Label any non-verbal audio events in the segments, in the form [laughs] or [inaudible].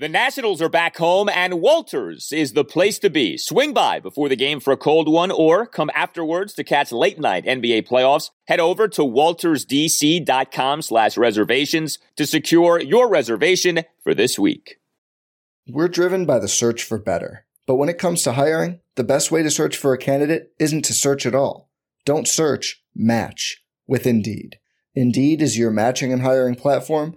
The Nationals are back home, and Walters is the place to be. Swing by before the game for a cold one, or come afterwards to catch late night NBA playoffs. Head over to waltersdc.com slash reservations to secure your reservation for this week. We're driven by the search for better. But when it comes to hiring, the best way to search for a candidate isn't to search at all. Don't search, match with Indeed. Indeed is your matching and hiring platform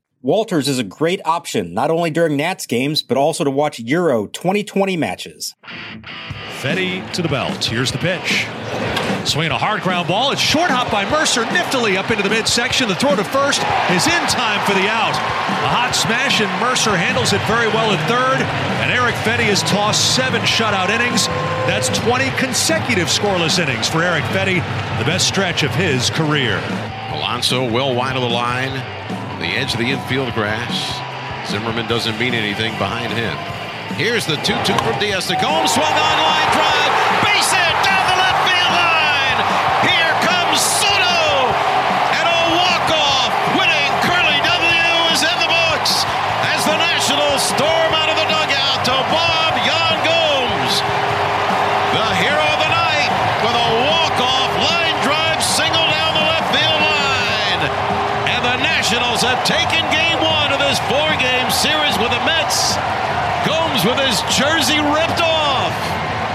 Walters is a great option, not only during Nats games, but also to watch Euro 2020 matches. Fedde to the belt. Here's the pitch. Swinging a hard ground ball. It's short hop by Mercer niftily up into the midsection. The throw to first is in time for the out. A hot smash, and Mercer handles it very well at third. And Eric Fedde has tossed seven shutout innings. That's 20 consecutive scoreless innings for Eric Fedde, the best stretch of his career. Alonso well wide of the line the edge of the infield grass. Zimmerman doesn't mean anything behind him. Here's the 2 2 from Diaz to Gomes. Swung on line drive. Base Mets. Gomes with his jersey ripped off.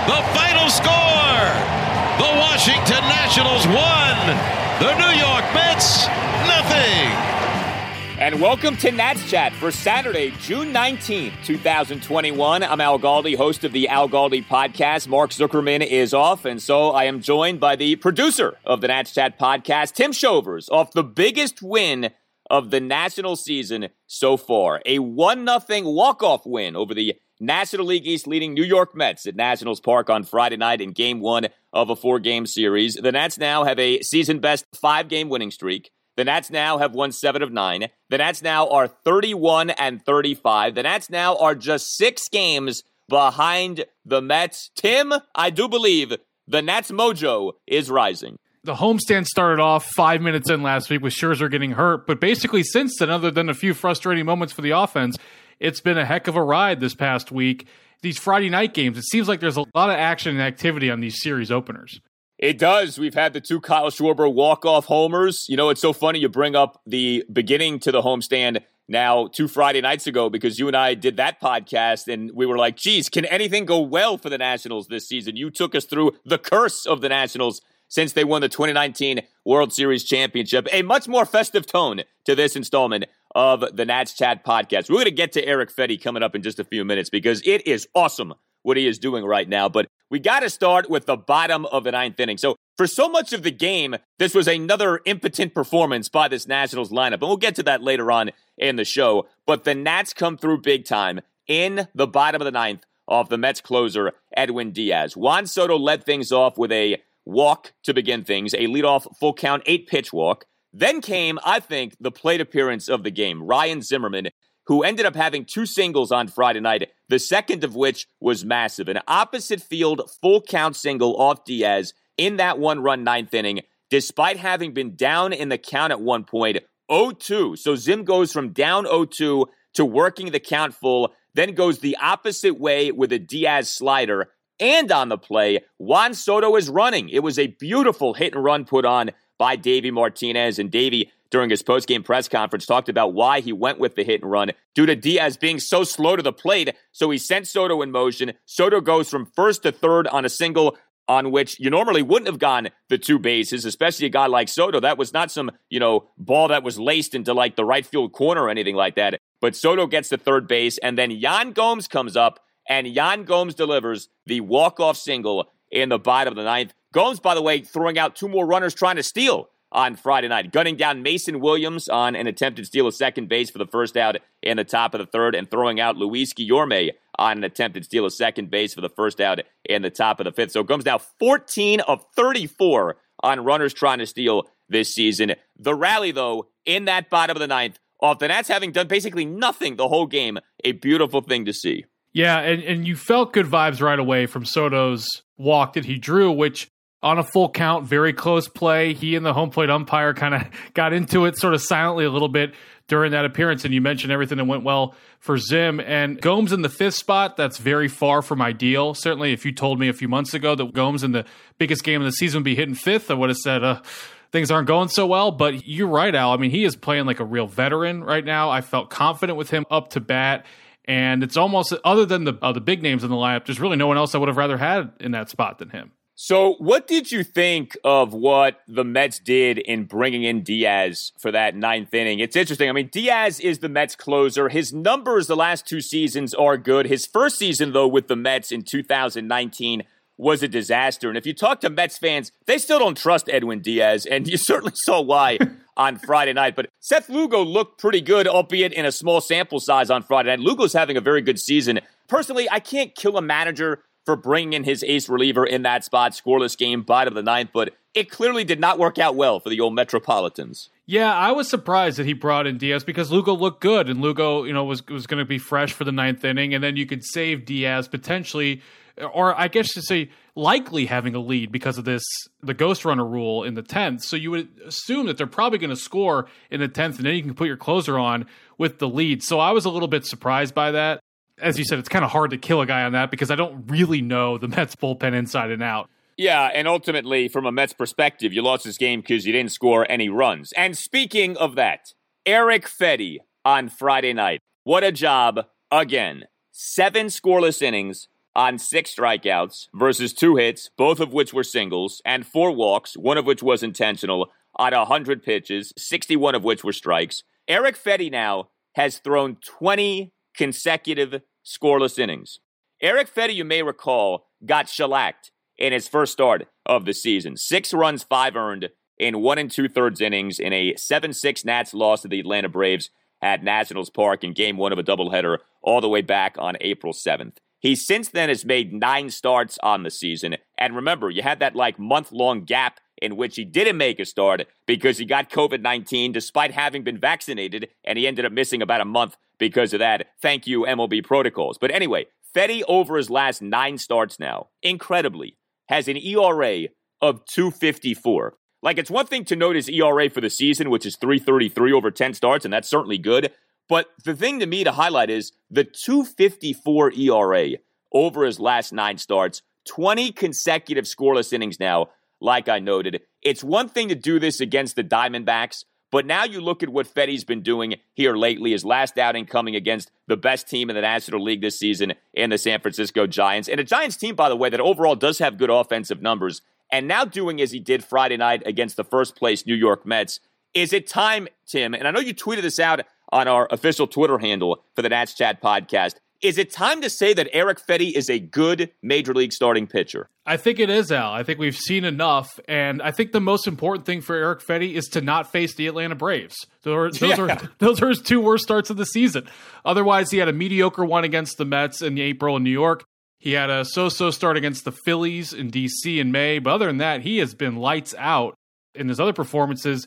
The final score the Washington Nationals won. The New York Mets, nothing. And welcome to Nats Chat for Saturday, June 19th, 2021. I'm Al Galdi, host of the Al Galdi podcast. Mark Zuckerman is off, and so I am joined by the producer of the Nats Chat podcast, Tim Shovers, off the biggest win of the national season so far. A 1 0 walk-off win over the National League East leading New York Mets at Nationals Park on Friday night in game one of a four game series. The Nats now have a season best five game winning streak. The Nats now have won seven of nine. The Nats now are 31 and 35. The Nats now are just six games behind the Mets. Tim, I do believe the Nats mojo is rising. The homestand started off five minutes in last week with Scherzer getting hurt, but basically since then, other than a few frustrating moments for the offense, it's been a heck of a ride this past week. These Friday night games, it seems like there's a lot of action and activity on these series openers. It does. We've had the two Kyle Schwarber walk-off homers. You know, it's so funny you bring up the beginning to the homestand now two Friday nights ago because you and I did that podcast and we were like, geez, can anything go well for the Nationals this season? You took us through the curse of the Nationals since they won the 2019 World Series championship. A much more festive tone to this installment of the Nats Chat podcast. We're going to get to Eric Fedde coming up in just a few minutes because it is awesome what he is doing right now. But we got to start with the bottom of the ninth inning. So, for so much of the game, this was another impotent performance by this Nationals lineup. And we'll get to that later on in the show. But the Nats come through big time in the bottom of the ninth off the Mets closer, Edwin Diaz. Juan Soto led things off with a walk to begin things, a leadoff full count, eight pitch walk. Then came, I think, the plate appearance of the game. Ryan Zimmerman who ended up having two singles on Friday night, the second of which was massive. An opposite field full count single off Diaz in that one run ninth inning, despite having been down in the count at one point, 0 2. So Zim goes from down 0 2 to working the count full, then goes the opposite way with a Diaz slider. And on the play, Juan Soto is running. It was a beautiful hit and run put on by Davey Martinez. And Davey during his post-game press conference talked about why he went with the hit and run due to Diaz being so slow to the plate. So he sent Soto in motion. Soto goes from first to third on a single, on which you normally wouldn't have gone the two bases, especially a guy like Soto. That was not some, you know, ball that was laced into like the right field corner or anything like that. But Soto gets to third base, and then Yan Gomes comes up, and Yan Gomes delivers the walk-off single in the bottom of the ninth. Gomes, by the way, throwing out two more runners trying to steal on Friday night, gunning down Mason Williams on an attempted steal of second base for the first out in the top of the third, and throwing out Luis Guillorme on an attempted steal of second base for the first out in the top of the fifth. So Gomes now 14 of 34 on runners trying to steal this season. The rally, though, in that bottom of the ninth, off the Nats having done basically nothing the whole game, a beautiful thing to see. Yeah, and, and you felt good vibes right away from Soto's walk that he drew, which on a full count, very close play. He and the home plate umpire kind of [laughs] got into it sort of silently a little bit during that appearance. And you mentioned everything that went well for Zim and Gomes in the fifth spot. That's very far from ideal. Certainly, if you told me a few months ago that Gomes in the biggest game of the season would be hitting fifth, I would have said, uh, things aren't going so well. But you're right, Al. I mean, he is playing like a real veteran right now. I felt confident with him up to bat. And it's almost other than the uh, the big names in the lineup, there's really no one else I would have rather had in that spot than him. So, what did you think of what the Mets did in bringing in Diaz for that ninth inning? It's interesting. I mean, Diaz is the Mets closer. His numbers the last two seasons are good. His first season, though, with the Mets in 2019 was a disaster. And if you talk to Mets fans, they still don't trust Edwin Diaz, and you [laughs] certainly saw why on Friday night. But Seth Lugo looked pretty good, albeit in a small sample size on Friday night. Lugo's having a very good season. Personally, I can't kill a manager for bringing in his ace reliever in that spot, scoreless game, bottom of the ninth, but it clearly did not work out well for the old Metropolitans. Yeah, I was surprised that he brought in Diaz because Lugo looked good, and Lugo, you know, was was going to be fresh for the ninth inning, and then you could save Diaz potentially, or I guess to say likely having a lead because of this the ghost runner rule in the tenth. So you would assume that they're probably going to score in the tenth, and then you can put your closer on with the lead. So I was a little bit surprised by that as you said, it's kind of hard to kill a guy on that because I don't really know the Mets bullpen inside and out. Yeah, and ultimately, from a Mets perspective, you lost this game because you didn't score any runs. And speaking of that, Eric Fedde on Friday night. What a job again. Seven scoreless innings on six strikeouts versus two hits, both of which were singles, and four walks, one of which was intentional, on 100 pitches, 61 of which were strikes. Eric Fedde now has thrown 20 consecutive scoreless innings. Eric Fedde, you may recall, got shellacked in his first start of the season. Six runs, five earned in one and two thirds innings in a 7 6 Nats loss to the Atlanta Braves at Nationals Park in game one of a doubleheader all the way back on April 7th. He since then has made nine starts on the season. And remember, you had that like month long gap in which he didn't make a start because he got COVID 19 despite having been vaccinated, and he ended up missing about a month because of that. Thank you, MLB protocols. But anyway, Fedde over his last nine starts now, incredibly, has an ERA of 254. Like, it's one thing to note his ERA for the season, which is 333 over 10 starts, and that's certainly good. But the thing to me to highlight is the 254 ERA over his last nine starts, 20 consecutive scoreless innings now like I noted. It's one thing to do this against the Diamondbacks, but now you look at what Fedde's been doing here lately, his last outing coming against the best team in the National League this season in the San Francisco Giants. And a Giants team, by the way, that overall does have good offensive numbers. And now doing as he did Friday night against the first place New York Mets. Is it time, Tim? And I know you tweeted this out on our official Twitter handle for the Nats Chat podcast. Is it time to say that Eric Fedde is a good major league starting pitcher? I think it is, Al. I think we've seen enough, and I think the most important thing for Eric Fedde is to not face the Atlanta Braves. Those, are, those, yeah. are, [laughs] those are his two worst starts of the season. Otherwise, he had a mediocre one against the Mets in April in New York. He had a so-so start against the Phillies in DC in May, but other than that, he has been lights out in his other performances.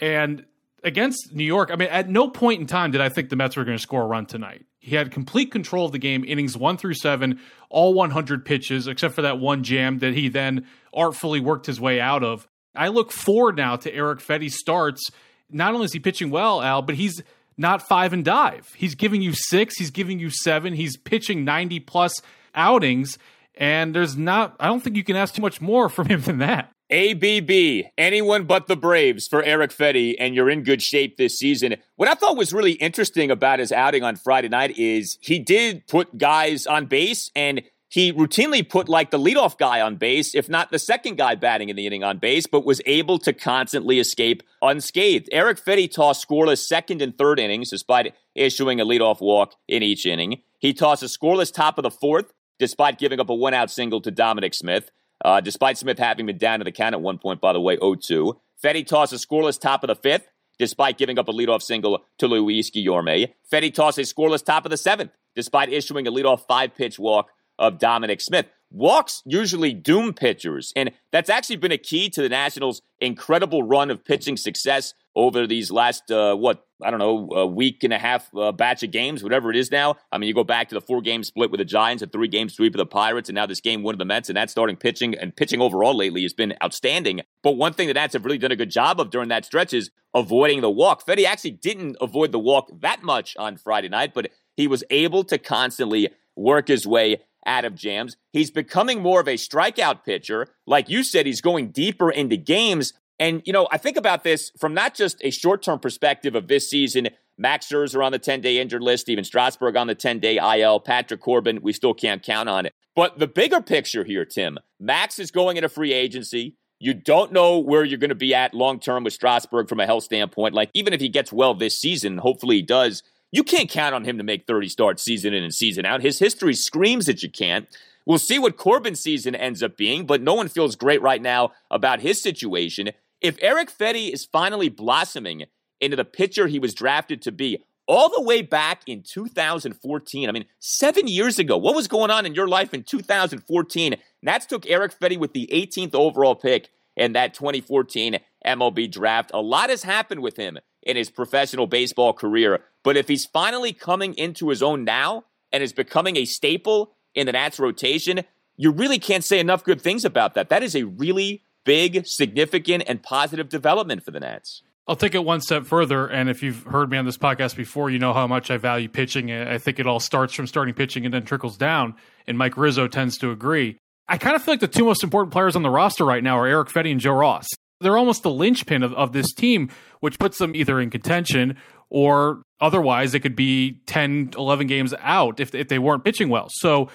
And against New York, I mean, at no point in time did I think the Mets were going to score a run tonight. He had complete control of the game, innings one through seven, all 100 pitches, except for that one jam that he then artfully worked his way out of. I look forward now to Eric Fedde starts. Not only is he pitching well, Al, but he's not five and dive. He's giving you six, he's giving you seven, he's pitching 90 plus outings. And there's not, I don't think you can ask too much more from him than that. ABB, anyone but the Braves for Eric Fedde, and you're in good shape this season. What I thought was really interesting about his outing on Friday night is he did put guys on base and he routinely put like the leadoff guy on base, if not the second guy batting in the inning on base, but was able to constantly escape unscathed. Eric Fedde tossed scoreless second and third innings despite issuing a leadoff walk in each inning. He tossed a scoreless top of the fourth despite giving up a one out single to Dominic Smith, uh, despite Smith having been down to the count at one point, by the way, 0 2. Fedde tossed a scoreless top of the fifth despite giving up a leadoff single to Luis Guillorme. Fedde tosses a scoreless top of the seventh despite issuing a leadoff five pitch walk of Dominic Smith. Walks usually doom pitchers, and that's actually been a key to the Nationals' incredible run of pitching success over these last, uh, what, I don't know, a week and a half uh, batch of games, whatever it is now. I mean, you go back to the four game split with the Giants, a three game sweep of the Pirates, and now this game win of the Mets, and that starting pitching and pitching overall lately has been outstanding. But one thing the Nats have really done a good job of during that stretch is avoiding the walk. Fedde actually didn't avoid the walk that much on Friday night, but he was able to constantly work his way out of jams. He's becoming more of a strikeout pitcher. Like you said, he's going deeper into games. And, you know, I think about this from not just a short term perspective of this season. Max Scherzer on the 10 day injured list, Stephen Strasburg on the 10 day IL, Patrick Corbin, we still can't count on it. But the bigger picture here, Tim, Max is going into free agency. You don't know where you're going to be at long term with Strasburg from a health standpoint. Like, even if he gets well this season, hopefully he does, you can't count on him to make 30 starts season in and season out. His history screams that you can't. We'll see what Corbin's season ends up being, but no one feels great right now about his situation. If Erick Fedde is finally blossoming into the pitcher he was drafted to be, all the way back in 2014. I mean, seven years ago. What was going on in your life in 2014? Nats took Eric Fedde with the 18th overall pick in that 2014 MLB draft. A lot has happened with him in his professional baseball career. But if he's finally coming into his own now and is becoming a staple in the Nats rotation, you really can't say enough good things about that. That is a really big, significant, and positive development for the Nats. I'll take it one step further. And if you've heard me on this podcast before, you know how much I value pitching. I think it all starts from starting pitching and then trickles down. And Mike Rizzo tends to agree. I kind of feel like the two most important players on the roster right now are Eric Fedde and Joe Ross they're almost the linchpin of, of this team, which puts them either in contention or otherwise it could be 10, 11 games out if, if they weren't pitching well. So,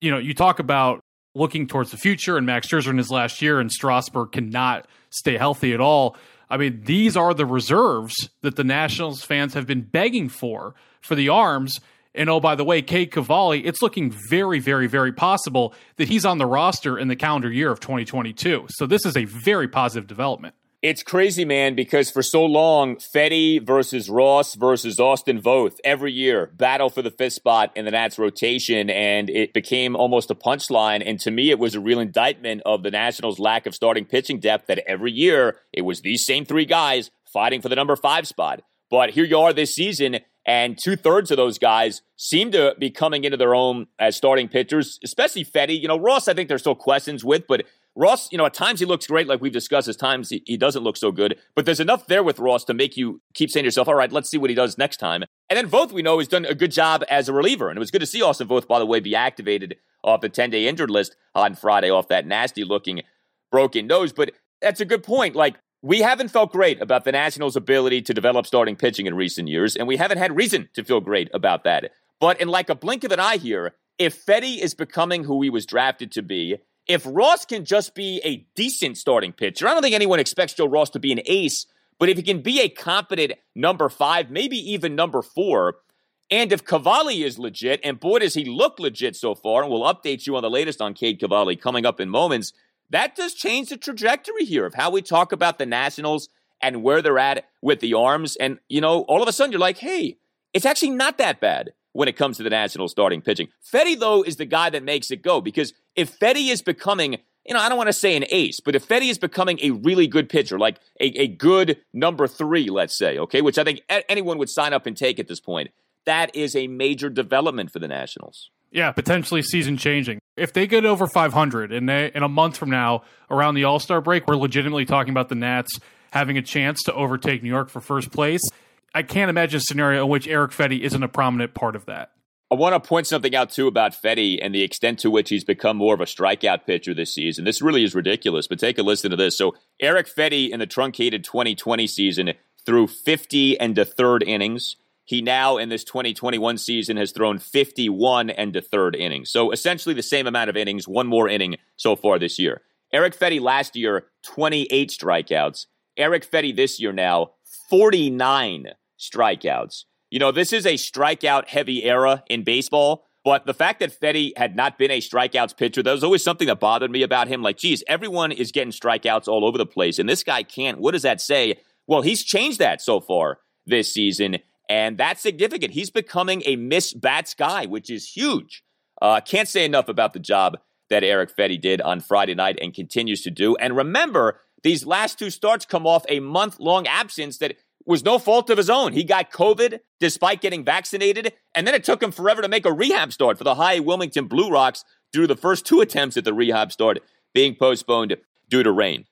you know, you talk about looking towards the future and Max Scherzer in his last year and Strasburg cannot stay healthy at all. I mean, these are the reserves that the Nationals fans have been begging for for the arms and oh, by the way, Cade Cavalli, it's looking very, very, very possible that he's on the roster in the calendar year of 2022. So this is a very positive development. It's crazy, man, because for so long, Fedde versus Ross versus Austin Voth every year, battle for the fifth spot in the Nats rotation, and it became almost a punchline. And to me, it was a real indictment of the Nationals' lack of starting pitching depth that every year it was these same three guys fighting for the number five spot. But here you are this season, and two thirds of those guys seem to be coming into their own as starting pitchers, especially Fedde. You know, Ross, I think there's still questions with, but Ross, you know, at times he looks great, like we've discussed. At times he, he doesn't look so good. But there's enough there with Ross to make you keep saying to yourself, all right, let's see what he does next time. And then Voth, we know, has done a good job as a reliever. And it was good to see Austin Voth, by the way, be activated off the 10 day injured list on Friday off that nasty looking broken nose. But that's a good point. Like, we haven't felt great about the Nationals' ability to develop starting pitching in recent years, and we haven't had reason to feel great about that. But in like a blink of an eye here, if Fedde is becoming who he was drafted to be, if Ross can just be a decent starting pitcher, I don't think anyone expects Joe Ross to be an ace, but if he can be a competent number five, maybe even number four, and if Cavalli is legit, and boy, does he look legit so far, and we'll update you on the latest on Cade Cavalli coming up in moments that does change the trajectory here of how we talk about the Nationals and where they're at with the arms. And, you know, all of a sudden you're like, hey, it's actually not that bad when it comes to the Nationals starting pitching. Fedde, though, is the guy that makes it go because if Fedde is becoming, you know, I don't want to say an ace, but if Fedde is becoming a really good pitcher, like a, a good number three, let's say, okay, which I think anyone would sign up and take at this point, that is a major development for the Nationals. Yeah, potentially season changing. If they get over 500 and they, in a month from now, around the All Star break, we're legitimately talking about the Nats having a chance to overtake New York for first place. I can't imagine a scenario in which Eric Fedde isn't a prominent part of that. I want to point something out too about Fedde and the extent to which he's become more of a strikeout pitcher this season. This really is ridiculous, but take a listen to this. So, Eric Fedde in the truncated 2020 season threw 50 and a third innings. he now in this 2021 season has thrown 51 and a third innings. So essentially the same amount of innings, one more inning so far this year. Eric Fedde last year, 28 strikeouts. Eric Fedde this year now, 49 strikeouts. You know, this is a strikeout heavy era in baseball. But the fact that Fedde had not been a strikeouts pitcher, that was always something that bothered me about him. Like, geez, everyone is getting strikeouts all over the place, and this guy can't. What does that say? Well, he's changed that so far this season, and that's significant. He's becoming a miss bats guy, which is huge. Uh, can't say enough about the job that Eric Fedde did on Friday night and continues to do. And remember, these last two starts come off a month long absence that was no fault of his own. He got COVID despite getting vaccinated, and then it took him forever to make a rehab start for the high Wilmington Blue Rocks through the first two attempts at the rehab start being postponed due to rain.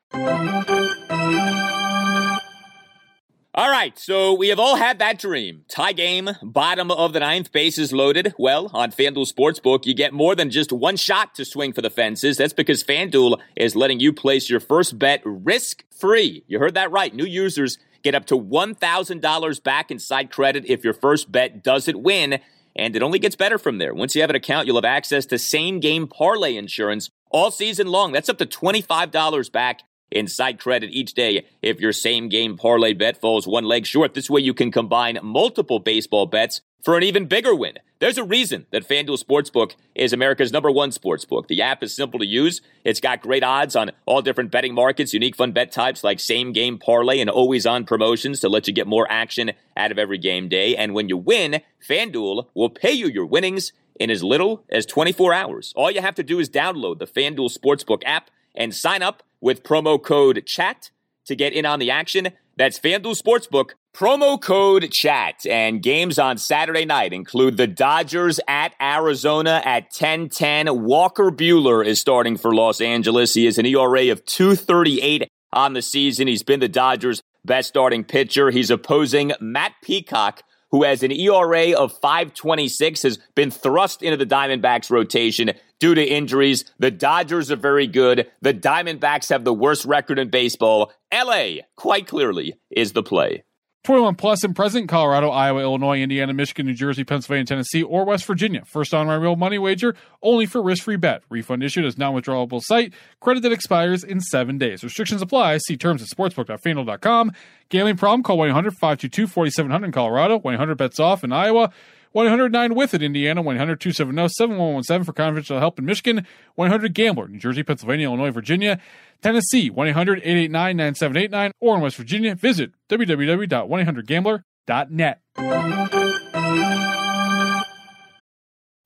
All right, so we have all had that dream. Tie game, bottom of the ninth, bases loaded. Well, on FanDuel Sportsbook, you get more than just one shot to swing for the fences. That's because FanDuel is letting you place your first bet risk free. You heard that right. New users Get up to $1,000 back in side credit if your first bet doesn't win. And it only gets better from there. Once you have an account, you'll have access to same game parlay insurance all season long. That's up to $25 back in side credit each day if your same game parlay bet falls one leg short. This way you can combine multiple baseball bets for an even bigger win. There's a reason that FanDuel Sportsbook is America's number one sportsbook. The app is simple to use. It's got great odds on all different betting markets, unique fun bet types like same game parlay and always on promotions to let you get more action out of every game day. And when you win, FanDuel will pay you your winnings in as little as 24 hours. All you have to do is download the FanDuel Sportsbook app and sign up with promo code CHAT to get in on the action. That's FanDuel Sportsbook, promo code CHAT. And games on Saturday night include the Dodgers at Arizona at 1010. Walker Buehler is starting for Los Angeles. He is an ERA of 238 on the season. He's been the Dodgers' best starting pitcher. He's opposing Matt Peacock, who has an ERA of 526, has been thrust into the Diamondbacks rotation due to injuries. The Dodgers are very good. The Diamondbacks have the worst record in baseball. LA, quite clearly, is the play. 21 plus and present Colorado, Iowa, Illinois, Indiana, Michigan, New Jersey, Pennsylvania, Tennessee, or West Virginia. First on my real money wager, only for risk free bet. Refund issued as non withdrawable site. Credit that expires in seven days. Restrictions apply. See terms at sportsbook.fanduel.com. Gambling problem? Call 1 800 522 4700 in Colorado, 1 800 bets off in Iowa. 109 with it, Indiana, 100 270 7117 for confidential help in Michigan, 100 Gambler, New Jersey, Pennsylvania, Illinois, Virginia, Tennessee, 1 800 889 9789, or in West Virginia, visit www.1800gambler.net.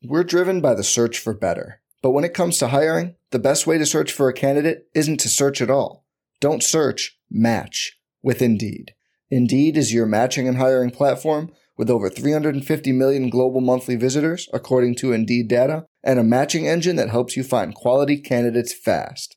We're driven by the search for better. But when it comes to hiring, the best way to search for a candidate isn't to search at all. Don't search, match with Indeed. Indeed is your matching and hiring platform with over 350 million global monthly visitors, according to Indeed data, and a matching engine that helps you find quality candidates fast.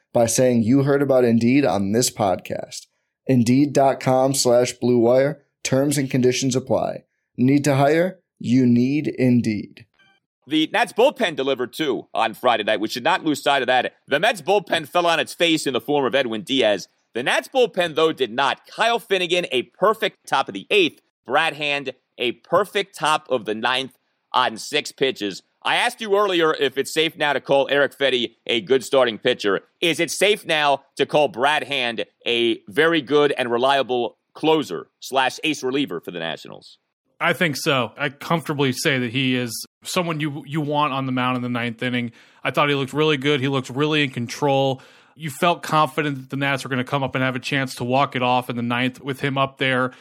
by saying you heard about Indeed on this podcast. Indeed.com slash BlueWire. Terms and conditions apply. Need to hire? You need Indeed. The Nats bullpen delivered too on Friday night. We should not lose sight of that. The Mets bullpen fell on its face in the form of Edwin Diaz. The Nats bullpen, though, did not. Kyle Finnegan, a perfect top of the eighth. Brad Hand, a perfect top of the ninth on six pitches. I asked you earlier if it's safe now to call Eric Fedde a good starting pitcher. Is it safe now to call Brad Hand a very good and reliable closer slash ace reliever for the Nationals? I think so. I comfortably say that he is someone you you want on the mound in the ninth inning. I thought he looked really good. He looked really in control. You felt confident that the Nats were going to come up and have a chance to walk it off in the ninth with him up there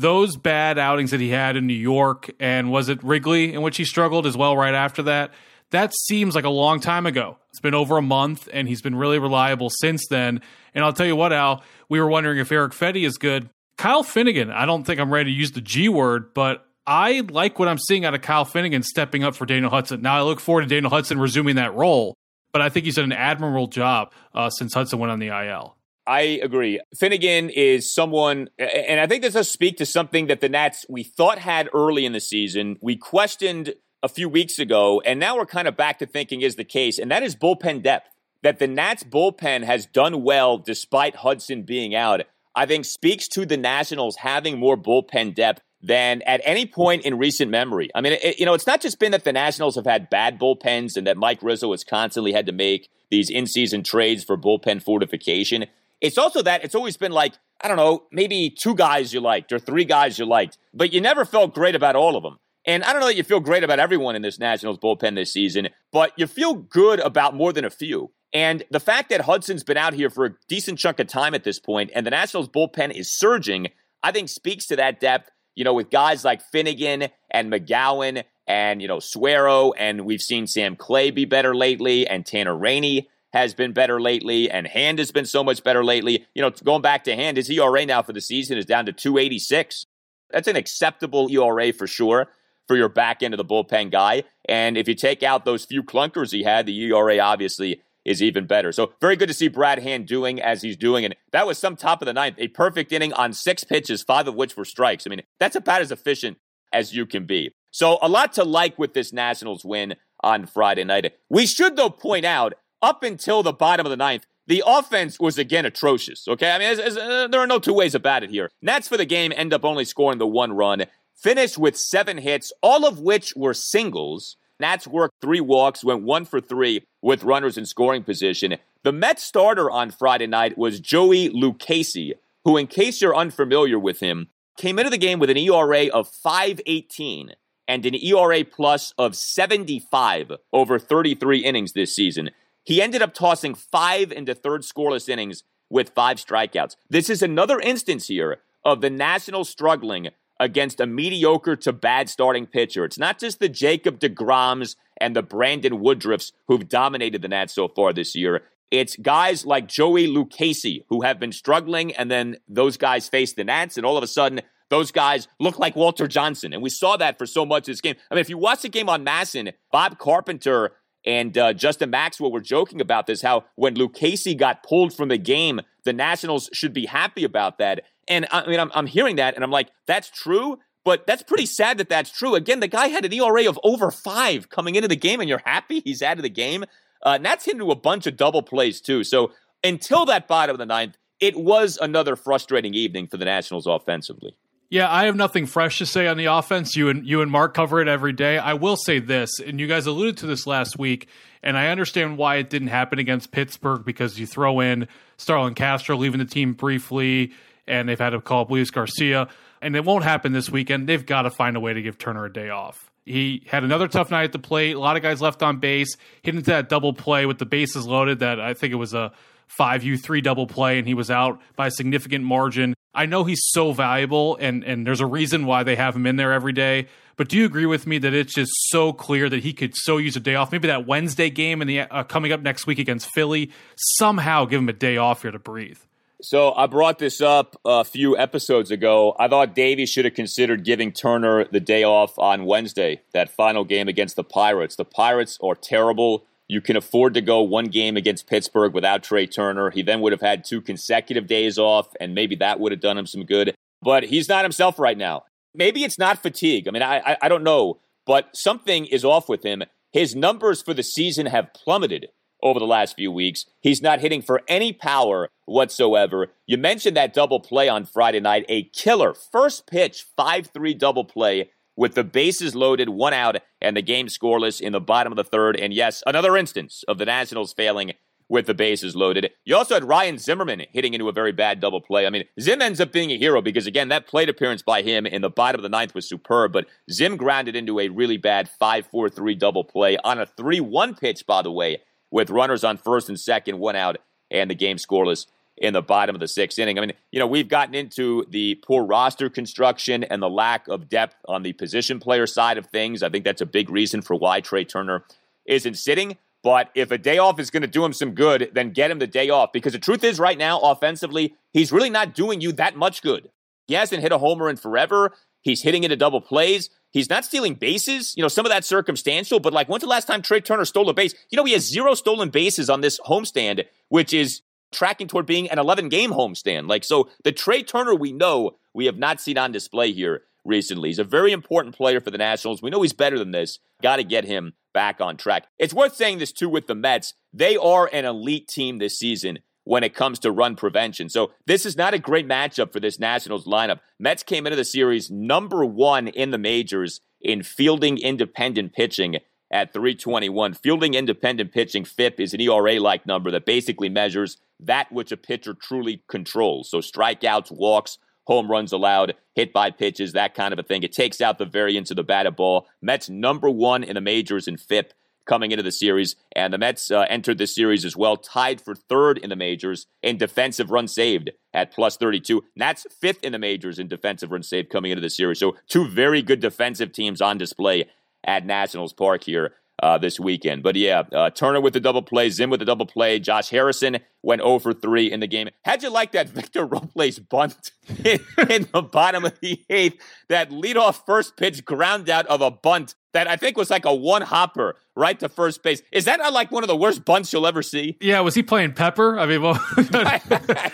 those bad outings that he had in New York and was it Wrigley in which he struggled as well right after that? That seems like a long time ago. It's been over a month and he's been really reliable since then. And I'll tell you what, Al, we were wondering if Eric Fedde is good. Kyle Finnegan, I don't think I'm ready to use the G word, but I like what I'm seeing out of Kyle Finnegan stepping up for Daniel Hudson. Now I look forward to Daniel Hudson resuming that role, but I think he's done an admirable job uh, since Hudson went on the IL. I agree. Finnegan is someone, and I think this does speak to something that the Nats we thought had early in the season. We questioned a few weeks ago, and now we're kind of back to thinking is the case, and that is bullpen depth. That the Nats bullpen has done well despite Hudson being out, I think speaks to the Nationals having more bullpen depth than at any point in recent memory. I mean, it, you know, it's not just been that the Nationals have had bad bullpens and that Mike Rizzo has constantly had to make these in season trades for bullpen fortification. It's also that it's always been like, I don't know, maybe two guys you liked or three guys you liked, but you never felt great about all of them. And I don't know that you feel great about everyone in this Nationals bullpen this season, but you feel good about more than a few. And the fact that Hudson's been out here for a decent chunk of time at this point and the Nationals bullpen is surging, I think speaks to that depth, you know, with guys like Finnegan and McGowan and, you know, Suero. And we've seen Sam Clay be better lately and Tanner Rainey has been better lately, and Hand has been so much better lately. You know, going back to Hand, his ERA now for the season is down to 286. That's an acceptable ERA for sure for your back end of the bullpen guy. And if you take out those few clunkers he had, the ERA obviously is even better. So very good to see Brad Hand doing as he's doing. And that was some top of the ninth, a perfect inning on six pitches, five of which were strikes. I mean, that's about as efficient as you can be. So a lot to like with this Nationals win on Friday night. We should, though, point out up until the bottom of the ninth, the offense was again atrocious. Okay, I mean, it's, it's, uh, there are no two ways about it here. Nats for the game end up only scoring the one run finished with seven hits, all of which were singles. Nats worked three walks, went one for three with runners in scoring position. The Mets starter on Friday night was Joey Lucchesi, who, in case you're unfamiliar with him, came into the game with an ERA of 518 and an ERA plus of 75 over 33 innings this season. He ended up tossing five into third scoreless innings with five strikeouts. This is another instance here of the Nationals struggling against a mediocre to bad starting pitcher. It's not just the Jacob DeGroms and the Brandon Woodruffs who've dominated the Nats so far this year. It's guys like Joey Lucchesi who have been struggling, and then those guys face the Nats, and all of a sudden, those guys look like Walter Johnson. And we saw that for so much of this game. I mean, if you watch the game on MASN, Bob Carpenter and uh, Justin Maxwell were joking about this, how when Lucchesi got pulled from the game, the Nationals should be happy about that. And I mean, I'm, I'm hearing that and I'm like, that's true, but that's pretty sad that that's true. Again, the guy had an ERA of over five coming into the game, and you're happy he's out of the game. Uh, and that's into a bunch of double plays, too. So until that bottom of the ninth, it was another frustrating evening for the Nationals offensively. Yeah, I have nothing fresh to say on the offense. You and you and Mark cover it every day. I will say this, and you guys alluded to this last week, and I understand why it didn't happen against Pittsburgh because you throw in Starlin Castro leaving the team briefly and they've had to call up Luis Garcia, and it won't happen this weekend. They've got to find a way to give Turner a day off. He had another tough night at the plate. A lot of guys left on base. Hit into that double play with the bases loaded. That I think it was a five U three double play, and he was out by a significant margin. I know he's so valuable, and and there's a reason why they have him in there every day. But do you agree with me that it's just so clear that he could so use a day off? Maybe that Wednesday game and the uh, coming up next week against Philly somehow give him a day off here to breathe. So I brought this up a few episodes ago. I thought Davey should have considered giving Turner the day off on Wednesday, that final game against the Pirates. The Pirates are terrible. You can afford to go one game against Pittsburgh without Trea Turner. He then would have had two consecutive days off, and maybe that would have done him some good. But he's not himself right now. Maybe it's not fatigue. I mean, I, I, I don't know, but something is off with him. His numbers for the season have plummeted over the last few weeks. He's not hitting for any power whatsoever. You mentioned that double play on Friday night, a killer first pitch 5 3 double play with the bases loaded, one out, and the game scoreless in the bottom of the third. And yes, another instance of the Nationals failing with the bases loaded. You also had Ryan Zimmerman hitting into a very bad double play. I mean, Zim ends up being a hero because, again, that plate appearance by him in the bottom of the ninth was superb, but Zim grounded into a really bad 5 4 3 double play on a 3 1 pitch, by the way, with runners on first and second, one out, and the game scoreless in the bottom of the sixth inning. I mean, you know, we've gotten into the poor roster construction and the lack of depth on the position player side of things. I think that's a big reason for why Trea Turner isn't sitting. But if a day off is going to do him some good, then get him the day off. Because the truth is, right now, offensively, he's really not doing you that much good. He hasn't hit a homer in forever. He's hitting into double plays. He's not stealing bases. You know, some of that's circumstantial, but like, when's the last time Trea Turner stole a base? You know, he has zero stolen bases on this homestand, which is tracking toward being an 11 game homestand. Like, so the Trea Turner we know we have not seen on display here recently. He's a very important player for the Nationals. We know he's better than this. Got to get him back on track. It's worth saying this too with the Mets. They are an elite team this season when it comes to run prevention. So this is not a great matchup for this Nationals lineup. Mets came into the series number one in the majors in fielding independent pitching at 321. Fielding independent pitching FIP is an ERA like number that basically measures that which a pitcher truly controls. So strikeouts, walks, home runs allowed, hit by pitches, that kind of a thing. It takes out the variance of the batted ball. Mets number one in the majors in FIP coming into the series. And the Mets uh, entered this series as well, tied for third in the majors in defensive runs saved at plus 32. Nats fifth in the majors in defensive runs saved coming into the series. So two very good defensive teams on display at Nationals Park here uh, this weekend. But yeah, uh, Turner with the double play, Zim with the double play. Josh Harrison went over 3 in the game. How'd you like that [laughs] Victor Robles bunt in, in the bottom of the eighth? That leadoff first pitch ground out of a bunt that I think was like a one hopper right to first base. Is that not like one of the worst bunts you'll ever see? Yeah, was he playing Pepper? I mean, well, [laughs] I, [laughs]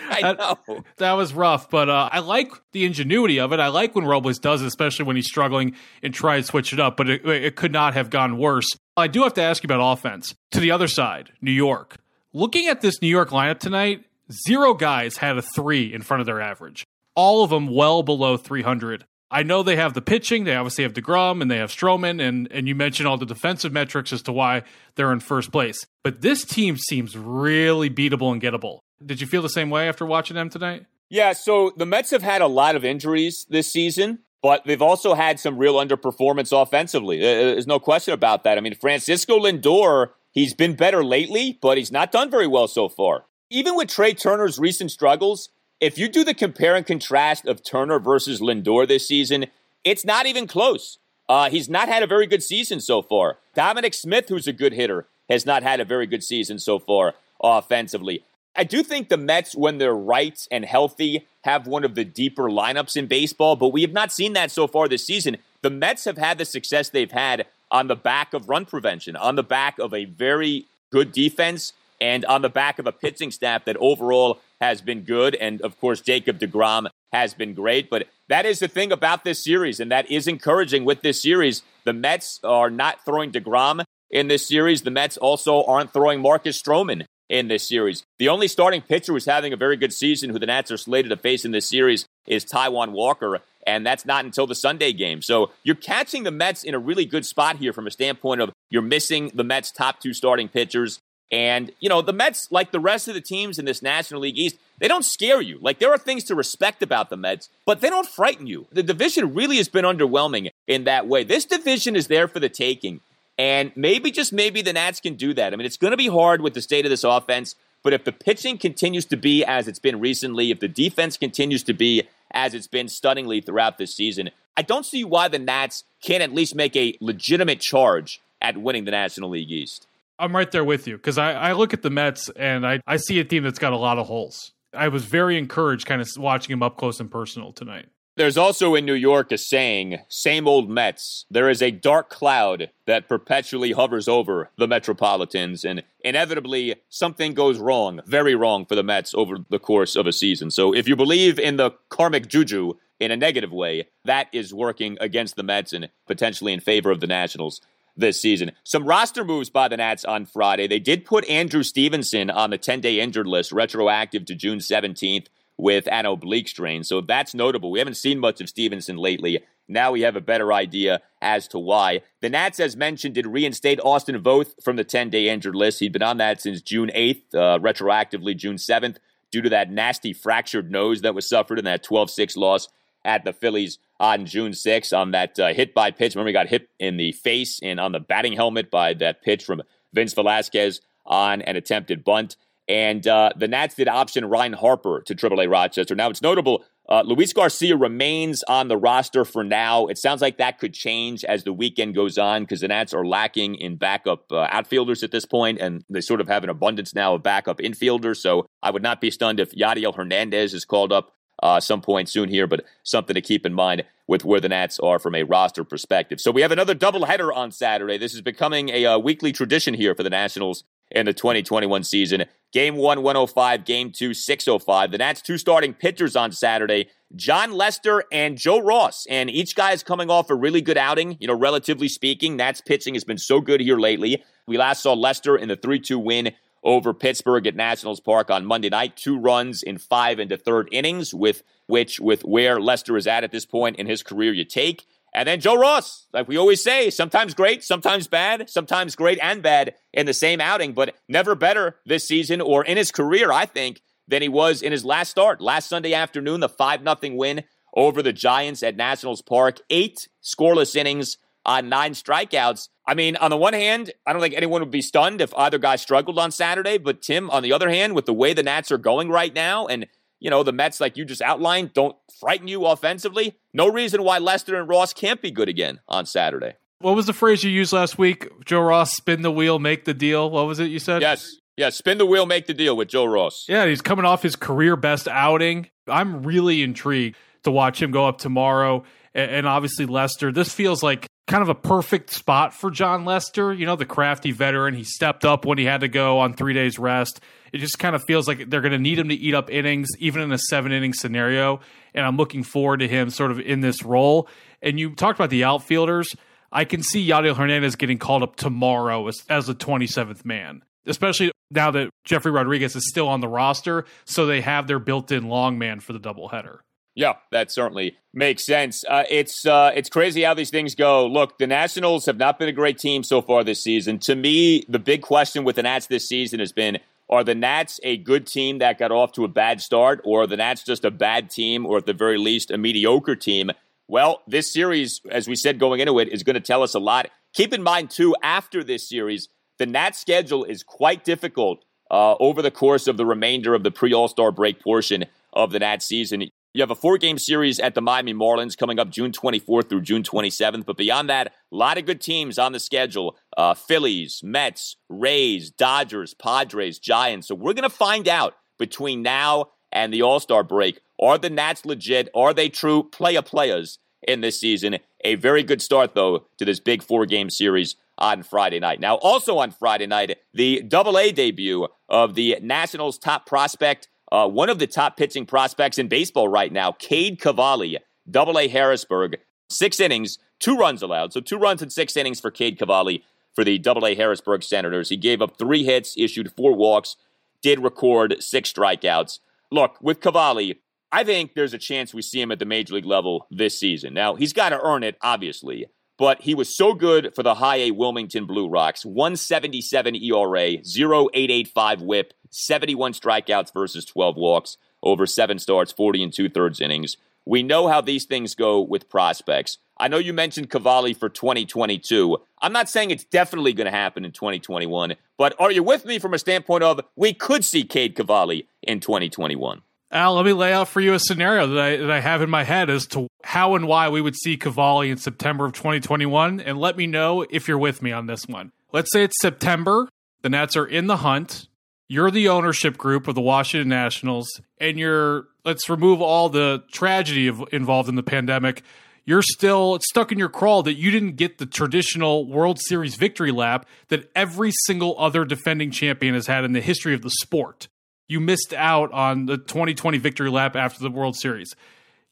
I know. That, that, was rough, but uh, I like the ingenuity of it. I like when Robles does it, especially when he's struggling and try to switch it up, but it, it could not have gone worse. I do have to ask you about offense. To the other side, New York. Looking at this New York lineup tonight, zero guys had a three in front of their average. All of them well below 300. I know they have the pitching. They obviously have DeGrom and they have Stroman, and and you mentioned all the defensive metrics as to why they're in first place. But this team seems really beatable and gettable. Did you feel the same way after watching them tonight? Yeah. So the Mets have had a lot of injuries this season, but they've also had some real underperformance offensively. There's no question about that. I mean, Francisco Lindor, he's been better lately, but he's not done very well so far. Even with Trea Turner's recent struggles, if you do the compare and contrast of Turner versus Lindor this season, it's not even close. Uh, he's not had a very good season so far. Dominic Smith, who's a good hitter, has not had a very good season so far offensively. I do think the Mets, when they're right and healthy, have one of the deeper lineups in baseball, but we have not seen that so far this season. The Mets have had the success they've had on the back of run prevention, on the back of a very good defense, and on the back of a pitching staff that overall has been good. And of course, Jacob DeGrom has been great. But that is the thing about this series, and that is encouraging with this series. The Mets are not throwing DeGrom in this series. The Mets also aren't throwing Marcus Stroman in this series. The only starting pitcher who's having a very good season, who the Nats are slated to face in this series, is Taijuan Walker, and that's not until the Sunday game. So you're catching the Mets in a really good spot here from a standpoint of you're missing the Mets' top two starting pitchers. And, you know, the Mets, like the rest of the teams in this National League East, they don't scare you. Like, there are things to respect about the Mets, but they don't frighten you. The division really has been underwhelming in that way. This division is there for the taking. And maybe, just maybe, the Nats can do that. I mean, it's going to be hard with the state of this offense, but if the pitching continues to be as it's been recently, if the defense continues to be as it's been stunningly throughout this season, I don't see why the Nats can't at least make a legitimate charge at winning the National League East. I'm right there with you because I, I look at the Mets and I, I see a team that's got a lot of holes. I was very encouraged kind of watching him up close and personal tonight. There's also in New York a saying, same old Mets. There is a dark cloud that perpetually hovers over the Metropolitans, and inevitably something goes wrong, very wrong for the Mets over the course of a season. So if you believe in the karmic juju in a negative way, that is working against the Mets and potentially in favor of the Nationals this season. Some roster moves by the Nats on Friday. They did put Andrew Stevenson on the 10 day injured list, retroactive to June 17th with an oblique strain. So that's notable. We haven't seen much of Stevenson lately. Now we have a better idea as to why. The Nats, as mentioned, did reinstate Austin Voth from the 10 day injured list. He'd been on that since June 8th, uh, retroactively June 7th, due to that nasty fractured nose that was suffered in that 12 6 loss at the Phillies on June 6th on that uh, hit by pitch. Remember, he got hit in the face and on the batting helmet by that pitch from Vince Velasquez on an attempted bunt. And uh, the Nats did option Ryne Harper to AAA Rochester. Now, it's notable uh, Luis Garcia remains on the roster for now. It sounds like that could change as the weekend goes on because the Nats are lacking in backup uh, outfielders at this point, and they sort of have an abundance now of backup infielders. So I would not be stunned if Yadiel Hernandez is called up uh, some point soon here, but something to keep in mind with where the Nats are from a roster perspective. So we have another doubleheader on Saturday. This is becoming a uh, weekly tradition here for the Nationals in the 2021 season. Game one, 105. Game two, 605. The Nats two starting pitchers on Saturday, Jon Lester and Joe Ross. And each guy is coming off a really good outing, you know, relatively speaking. Nats pitching has been so good here lately. We last saw Lester in the 3 2 win over Pittsburgh at Nationals Park on Monday night. Two runs in five into third innings, with which, with where Lester is at at this point in his career, you take. And then Joe Ross, like we always say, sometimes great, sometimes bad, sometimes great and bad in the same outing, but never better this season or in his career, I think, than he was in his last start. Last Sunday afternoon, the 5 0 win over the Giants at Nationals Park. Eight scoreless innings on nine strikeouts. I mean, on the one hand, I don't think anyone would be stunned if either guy struggled on Saturday, but Tim, on the other hand, with the way the Nats are going right now and you know, the Mets, like you just outlined, don't frighten you offensively. No reason why Lester and Ross can't be good again on Saturday. What was the phrase you used last week? Joe Ross, spin the wheel, make the deal. What was it you said? Yes. Yeah, spin the wheel, make the deal with Joe Ross. Yeah, he's coming off his career best outing. I'm really intrigued to watch him go up tomorrow. And obviously, Lester, this feels like kind of a perfect spot for Jon Lester. You know, the crafty veteran. He stepped up when he had to go on three days rest. It just kind of feels like they're going to need him to eat up innings, even in a seven inning scenario. And I'm looking forward to him sort of in this role. And you talked about the outfielders. I can see Yadiel Hernandez getting called up tomorrow as, as the 27th man, especially now that Jeffrey Rodriguez is still on the roster. So they have their built in long man for the doubleheader. Yeah, that certainly makes sense. Uh, it's uh, it's crazy how these things go. Look, the Nationals have not been a great team so far this season. To me, the big question with the Nats this season has been are the Nats a good team that got off to a bad start, or are the Nats just a bad team, or at the very least, a mediocre team? Well, this series, as we said going into it, is going to tell us a lot. Keep in mind, too, after this series, the Nats schedule is quite difficult uh, over the course of the remainder of the pre All Star break portion of the Nats season. You have a four game series at the Miami Marlins coming up June 24th through June 27th. But beyond that, a lot of good teams on the schedule uh, Phillies, Mets, Rays, Dodgers, Padres, Giants. So we're going to find out between now and the All Star break are the Nats legit? Are they true player players in this season? A very good start, though, to this big four game series on Friday night. Now, also on Friday night, the double A debut of the Nationals' top prospect uh, one of the top pitching prospects in baseball right now, Cade Cavalli, Double A Harrisburg, six innings, two runs allowed. So two runs in six innings for Cade Cavalli for the Double A Harrisburg Senators. He gave up three hits, issued four walks, did record six strikeouts. Look, with Cavalli, I think there's a chance we see him at the major league level this season. Now, he's got to earn it, obviously but he was so good for the high A Wilmington Blue Rocks. 177 ERA, 0.885 whip, 71 strikeouts versus 12 walks over seven starts, 40 and two thirds innings. We know how these things go with prospects. I know you mentioned Cavalli for 2022. I'm not saying it's definitely going to happen in 2021, but are you with me from a standpoint of we could see Cade Cavalli in 2021? Al, let me lay out for you a scenario that I, that I have in my head as to how and why we would see Cavalli in September of 2021, and let me know if you're with me on this one. Let's say it's September, the Nats are in the hunt, you're the ownership group of the Washington Nationals, and you're, let's remove all the tragedy of, involved in the pandemic. You're still stuck in your crawl that you didn't get the traditional World Series victory lap that every single other defending champion has had in the history of the sport you missed out on the 2020 victory lap after the World Series.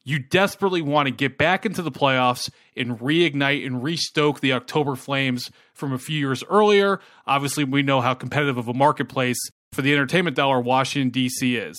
You desperately want to get back into the playoffs and reignite and restoke the October Flames from a few years earlier. Obviously, we know how competitive of a marketplace for the entertainment dollar Washington, D.C. is.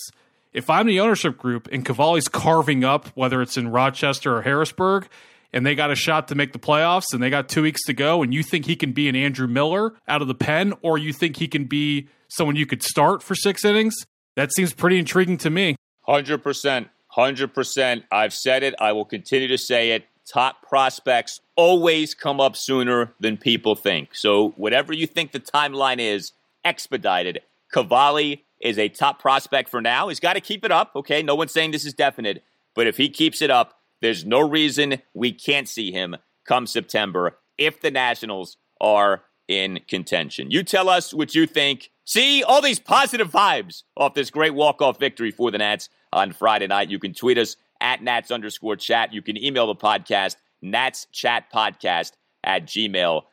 If I'm the ownership group and Cavalli's carving up, whether it's in Rochester or Harrisburg, and they got a shot to make the playoffs and they got two weeks to go, and you think he can be an Andrew Miller out of the pen, or you think he can be someone you could start for six innings, that seems pretty intriguing to me. 100%. 100%. I've said it. I will continue to say it. Top prospects always come up sooner than people think. So, whatever you think the timeline is, expedited. Cavalli is a top prospect for now. He's got to keep it up. Okay. No one's saying this is definite. But if he keeps it up, there's no reason we can't see him come September if the Nationals are in contention. You tell us what you think. See all these positive vibes off this great walk-off victory for the Nats on Friday night. You can tweet us at Nats underscore chat. You can email the podcast, Nats Chat Podcast at gmail.com.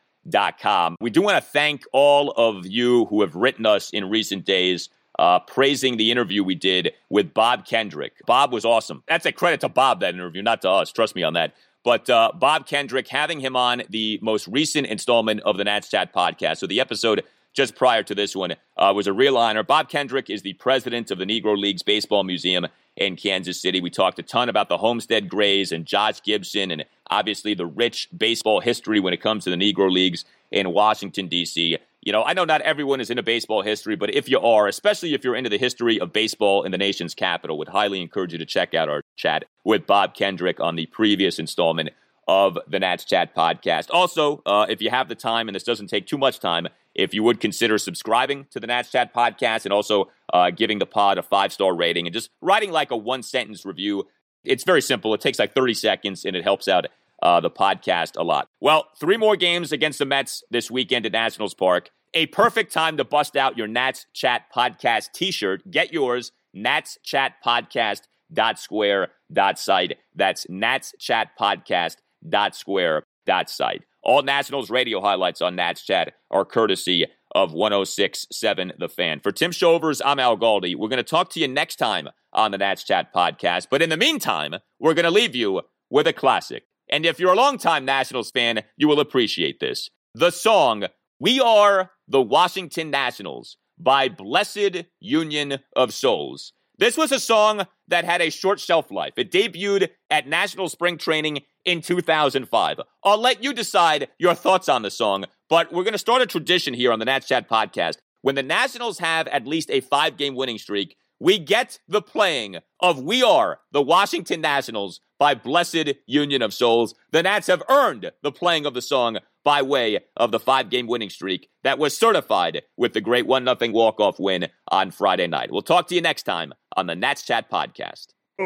We do want to thank all of you who have written us in recent days. Uh, praising the interview we did with Bob Kendrick. Bob was awesome. That's a credit to Bob, that interview, not to us. Trust me on that. But uh, Bob Kendrick, having him on the most recent installment of the Nats Chat podcast. So the episode just prior to this one uh, was a real honor. Bob Kendrick is the president of the Negro Leagues Baseball Museum in Kansas City. We talked a ton about the Homestead Grays and Josh Gibson and obviously the rich baseball history when it comes to the Negro Leagues in Washington, D.C. You know, I know not everyone is into baseball history, but if you are, especially if you're into the history of baseball in the nation's capital, would highly encourage you to check out our chat with Bob Kendrick on the previous installment of the Nats Chat podcast. Also, uh, if you have the time, and this doesn't take too much time, if you would consider subscribing to the Nats Chat podcast and also uh, giving the pod a five star rating and just writing like a one sentence review. It's very simple. It takes like 30 seconds and it helps out uh, the podcast a lot. Well, three more games against the Mets this weekend at Nationals Park. A perfect time to bust out your Nats Chat podcast t shirt. Get yours, Nats Chat Podcast dot square dot site. That's Nats Chat Podcast dot square dot site. All Nationals radio highlights on Nats Chat are courtesy of 1067 The Fan. For Tim Shovers, I'm Al Galdi. We're going to talk to you next time on the Nats Chat podcast. But in the meantime, we're going to leave you with a classic. And if you're a longtime Nationals fan, you will appreciate this. The song, We Are the Washington Nationals by Blessid Union of Souls. This was a song that had a short shelf life. It debuted at National Spring Training in 2005. I'll let you decide your thoughts on the song, but we're going to start a tradition here on the Nats Chat podcast. When the Nationals have at least a five game winning streak, we get the playing of We Are the Washington Nationals by Blessid Union of Souls. The Nats have earned the playing of the song by way of the five game winning streak that was certified with the great 1 0 walk off win on Friday night. We'll talk to you next time on the Nats Chat podcast. It